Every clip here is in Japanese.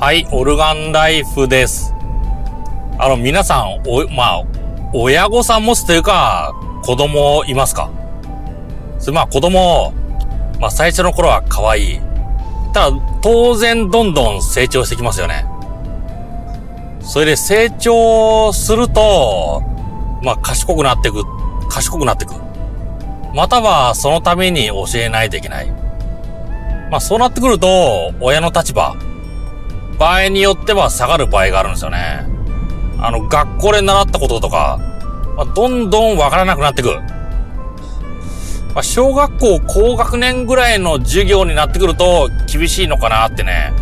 はい、オルガンライフです。あの、皆さん、お、まあ、親御さん持つというか、子供いますか？それまあ子供、まあ最初の頃は可愛い。ただ、当然どんどん成長してきますよね。それで成長すると、まあ賢くなっていく、賢くなっていく。またはそのために教えないといけない。まあそうなってくると、親の立場、場合によっては下がる場合があるんですよね。あの、学校で習ったこととか、まあ、どんどんわからなくなってくる。まあ、小学校高学年ぐらいの授業になってくると厳しいのかなってね。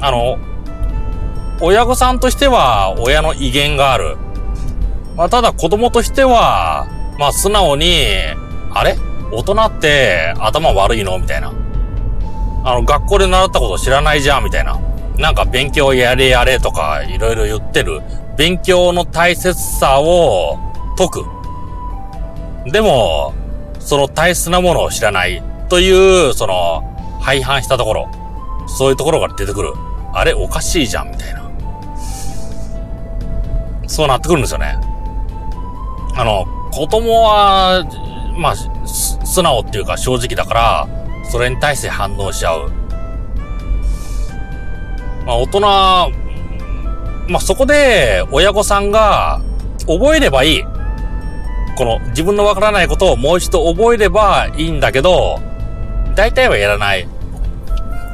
あの、親御さんとしては親の威厳がある。まあ、ただ子供としては、まあ、素直に、あれ？大人って頭悪いの？みたいな。あの、学校で習ったこと知らないじゃん？みたいな。なんか勉強やれやれとかいろいろ言ってる。勉強の大切さを解く。でも、その大切なものを知らないという、その、廃反したところ。そういうところが出てくる。あれおかしいじゃんみたいな。そうなってくるんですよね。あの、子供は、まあ、素直っていうか正直だから、それに対して反応しちゃう。まあ大人、まあそこで親御さんが覚えればいい。この自分のわからないことをもう一度覚えればいいんだけど、大体はやらない。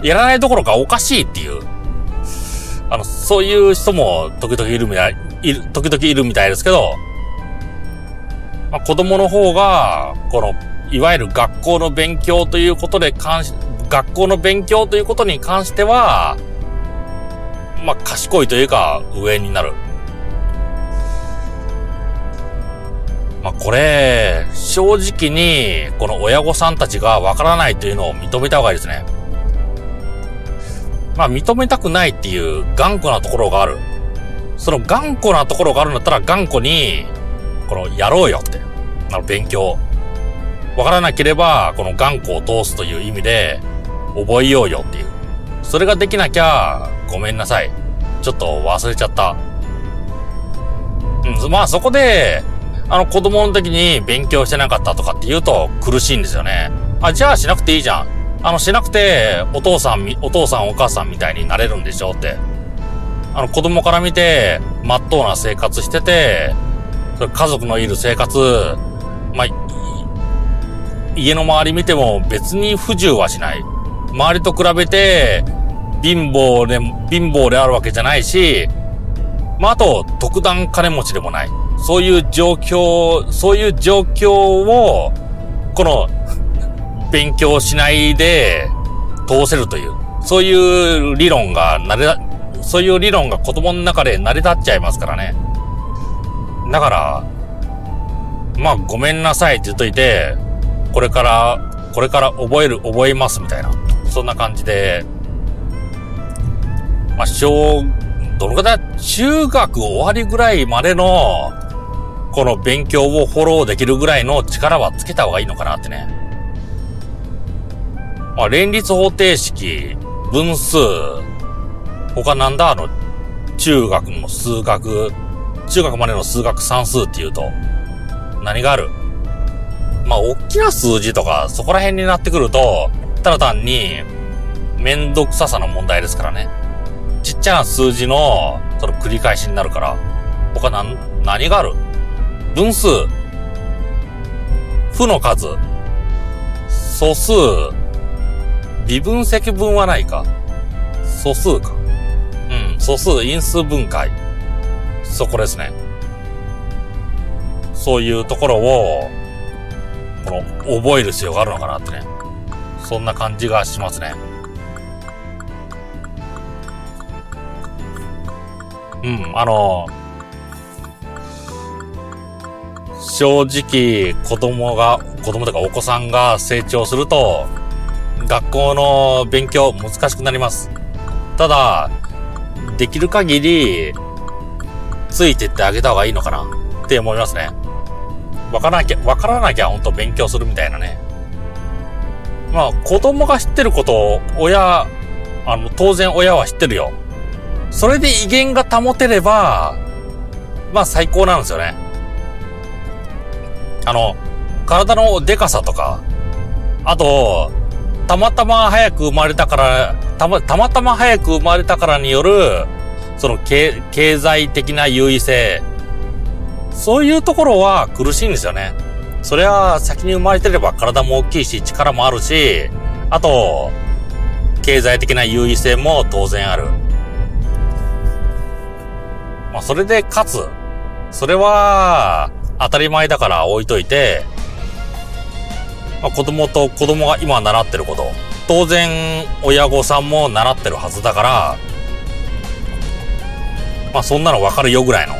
やらないどころかおかしいっていう。あの、そういう人も時々いるみたい、いる、時々いるみたいですけど、まあ、子供の方が、この、いわゆる学校の勉強ということで関し、学校の勉強ということに関しては、まあ、賢いというか、上になる。まあ、これ、正直に、この親御さんたちがわからないというのを認めた方がいいですね。まあ、認めたくないっていう頑固なところがある。その頑固なところがあるんだったら頑固に、この、やろうよって。あの、勉強。わからなければ、この頑固を通すという意味で、覚えようよっていう。それができなきゃ、ごめんなさい。ちょっと忘れちゃった。うん、まあそこで、あの子供の時に勉強してなかったとかって言うと苦しいんですよね。あ、じゃあしなくていいじゃん。あの、しなくて、お父さん、お父さんお母さんみたいになれるんでしょって。あの、子供から見て、まっとうな生活してて、それ家族のいる生活、まあ、家の周り見ても別に不自由はしない。周りと比べて、貧乏で、貧乏であるわけじゃないし、まあ、あと、特段金持ちでもない。そういう状況、そういう状況を、この、勉強しないで通せるという、そういう理論が成れ、そういう理論が子供の中で成り立っちゃいますからね。だから、まあ、ごめんなさいって言っといて、これから、これから覚える、覚えますみたいな。そんな感じで、まあ、小、どのくらい、中学終わりぐらいまでの、この勉強をフォローできるぐらいの力はつけた方がいいのかなってね。まあ、連立方程式、分数、他なんだあの、中学の数学、中学までの数学算数っていうと、何がある？まあ、大きな数字とか、そこら辺になってくると、ただ単に、めんどくささの問題ですからね。ちゃな数字の、その繰り返しになるから、他何、何がある？分数、負の数、素数、微分積分はないか。素数か。うん、素数、因数分解。そこですね。そういうところを、この、覚える必要があるのかなってね。そんな感じがしますね。うん、あの、正直、子供が、子供とかお子さんが成長すると、学校の勉強難しくなります。ただ、できる限り、ついてってあげた方がいいのかなって思いますね。わからなきゃ、わからなきゃ本当勉強するみたいなね。まあ、子供が知ってることを、親、あの、当然親は知ってるよ。それで威厳が保てれば、まあ最高なんですよね。あの、体のデカさとか、あと、たまたま早く生まれたから、たま、たまたま早く生まれたからによる、その経、経済的な優位性。そういうところは苦しいんですよね。それは先に生まれてれば体も大きいし、力もあるし、あと、経済的な優位性も当然ある。まあ、それでかつ、それは当たり前だから置いといて、まあ、子供と子供が今習ってること、当然親御さんも習ってるはずだから、まあそんなのわかるよぐらいの、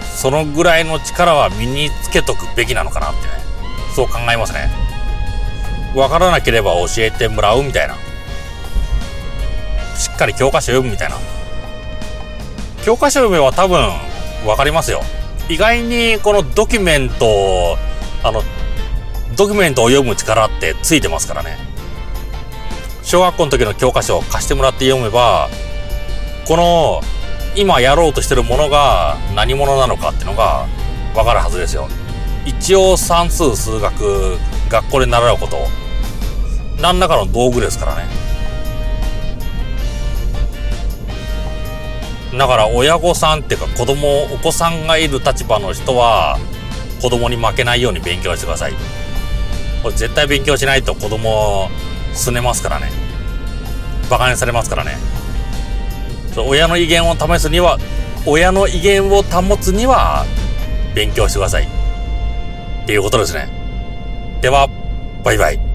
そのぐらいの力は身につけとくべきなのかなってね、そう考えますね。わからなければ教えてもらうみたいな。しっかり教科書読むみたいな。教科書読めば多分わかりますよ。意外にこのドキュメント、あの、ドキュメントを読む力ってついてますからね。小学校の時の教科書を貸してもらって読めば、この今やろうとしてるものが何者なのかっていうのがわかるはずですよ。一応算数、数学、学校で習うこと、何らかの道具ですからね。だから親御さんっていうか子供、お子さんがいる立場の人は子供に負けないように勉強してください。これ絶対勉強しないと子供すねますからね。馬鹿にされますからね。親の威厳を試すには、親の威厳を保つには勉強してください。っていうことですね。では、バイバイ。